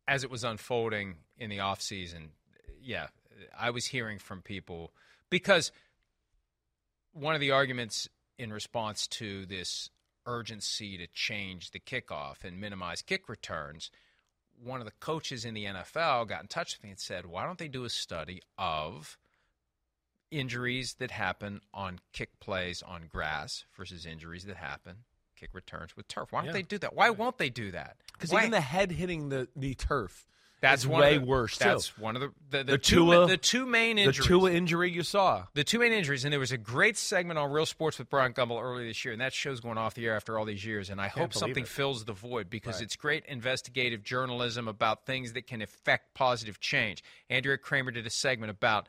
as it was unfolding in the off season yeah i was hearing from people because one of the arguments in response to this urgency to change the kickoff and minimize kick returns one of the coaches in the NFL got in touch with me and said why don't they do a study of injuries that happen on kick plays on grass versus injuries that happen kick returns with turf? Why don't Yeah. they do that? Why won't they do that? Because even the head hitting the, the turf that's one way of the, worse. That's too. one of the the, the, The two Tua- the two main the injuries. Tua injury you saw. the two main injuries, and there was a great segment on Real Sports with Bryant Gumbel earlier this year, and that show's going off the air after all these years. And I hope something it. fills the void because Right. it's great investigative journalism about things that can affect positive change. Andrea Kremer did a segment about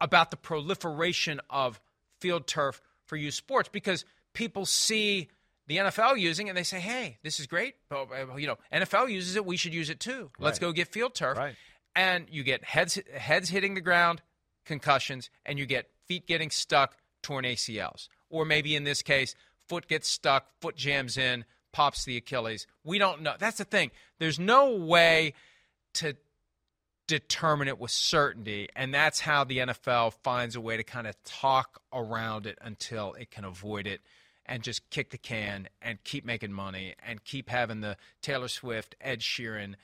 about the proliferation of field turf for youth sports because people see the NFL using it and they say, "Hey, this is great." But you know, NFL uses it, we should use it too. Let's go get field turf. Right. And you get heads heads hitting the ground, concussions, and you get feet getting stuck, torn ACLs, or maybe in this case, foot gets stuck, foot jams in, pops the Achilles. We don't know. That's the thing. There's no way to determine it with certainty, and that's how the NFL finds a way to kind of talk around it until it can avoid it and just kick the can and keep making money and keep having the Taylor Swift, Ed Sheeran,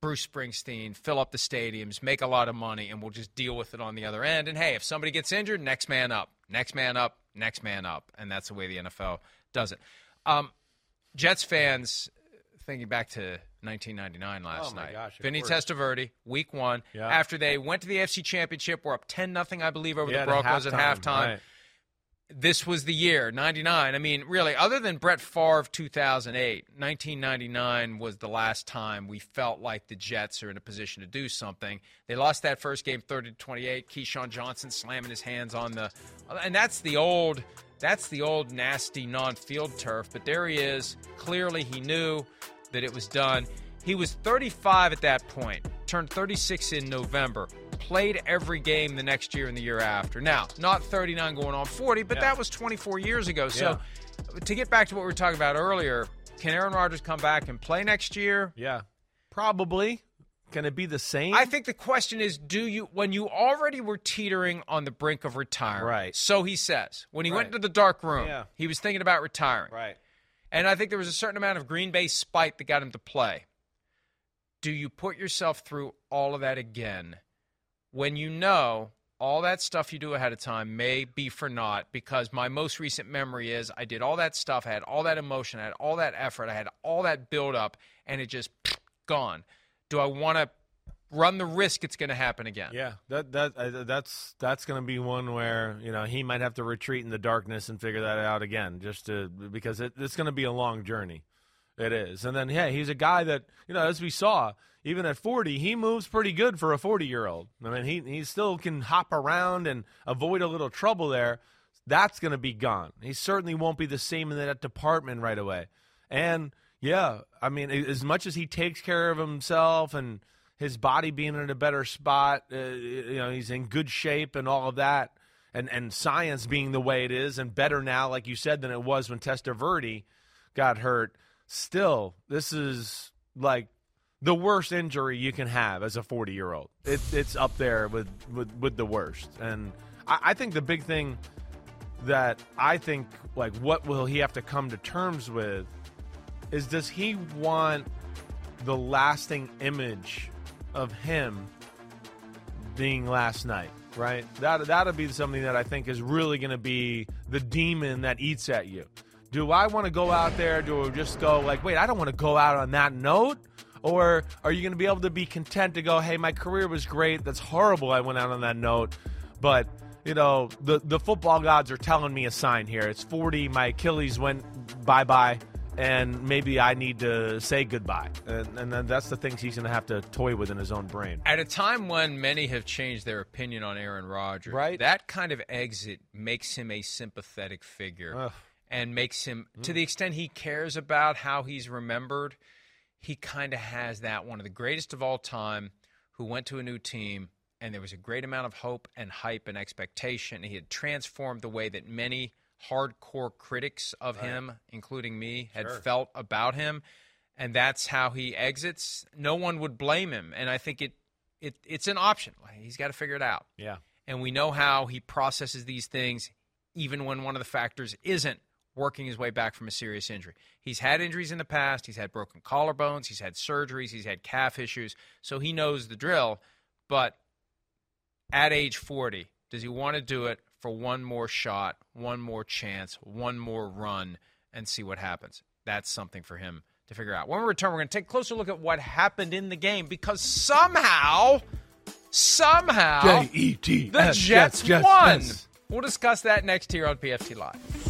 Bruce Springsteen, fill up the stadiums, make a lot of money, and we'll just deal with it on the other end. And hey, if somebody gets injured, next man up, next man up, next man up. And that's the way the NFL does it. Um, Jets fans, thinking back to 1999 last Oh, night. gosh, Vinny course. Testaverde, week one, Yeah. after they went to the AFC Championship, were up 10 nothing, I believe, over Yeah, the at Broncos at halftime, halftime. right. This was the year, 99. I mean, really, other than Brett Favre 2008, 1999 was the last time we felt like the Jets are in a position to do something. They lost that first game 30 to 28. Keyshawn Johnson slamming his hands on the. And that's the old. That's the old nasty non-field turf, but there he is. Clearly, he knew that it was done. He was 35 at that point, turned 36 in November, played every game the next year and the year after. Now, not 39 going on 40, but Yeah. that was 24 years ago. So, to get back to what we were talking about earlier, can Aaron Rodgers come back and play next year? Yeah, probably. Can it be the same? I think the question is do you, when you already were teetering on the brink of retirement, Right. so he says, when he went Right. into the dark room, Yeah. he was thinking about retiring. right. And I think there was a certain amount of Green Bay spite that got him to play. Do you put yourself through all of that again when you know all that stuff you do ahead of time may be for naught? Because my most recent memory is I did all that stuff, I had all that emotion, I had all that effort, I had all that build up, and it just gone. Do I want to run the risk it's going to happen again? Yeah, that that uh, that's that's going to be one where you know he might have to retreat in the darkness and figure that out again, just to because it, it's going to be a long journey. It is, and then yeah, he's a guy that you know as we saw, even at forty, he moves pretty good for a forty-year-old. I mean, he he still can hop around and avoid a little trouble there. That's going to be gone. He certainly won't be the same in that department right away. And yeah, I mean, as much as he takes care of himself and his body being in a better spot, uh, you know, he's in good shape and all of that, and and science being the way it is and better now, like you said, than it was when Testaverde got hurt. Still, this is like the worst injury you can have as a 40 year old. It, it's up there with, with, with the worst. And I, I think the big thing that I think, like, what will he have to come to terms with is does he want the lasting image of him being last night, right? That that'll be something that I think is really going to be the demon that eats at you. Do I want to go out there? Do I just go like, wait, I don't want to go out on that note? Or are you going to be able to be content to go, hey, my career was great. That's horrible. I went out on that note, but you know the the football gods are telling me a sign here. It's 40. My Achilles went bye bye and maybe I need to say goodbye. And, and then that's the things he's going to have to toy with in his own brain. At a time when many have changed their opinion on Aaron Rodgers, Right. that kind of exit makes him a sympathetic figure Ugh. And makes him, to hmm. the extent he cares about how he's remembered, he kind of has that one of the greatest of all time who went to a new team and there was a great amount of hope and hype and expectation. He had transformed the way that many hardcore critics of him, including me, had felt about him. And that's how he exits. No one would blame him. And I think it, it it's an option. He's got to figure it out. Yeah. And we know how he processes these things, even when one of the factors isn't working his way back from a serious injury. He's had injuries in the past. He's had broken collarbones. He's had surgeries. He's had calf issues. So he knows the drill. But at age 40, does he want to do it for one more shot, one more chance, one more run, and see what happens? That's something for him to figure out. When we return, we're going to take a closer look at what happened in the game because somehow, somehow, J-E-T-S, the Jets yes, won. We'll discuss that next here on PFT Live.